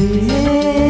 月。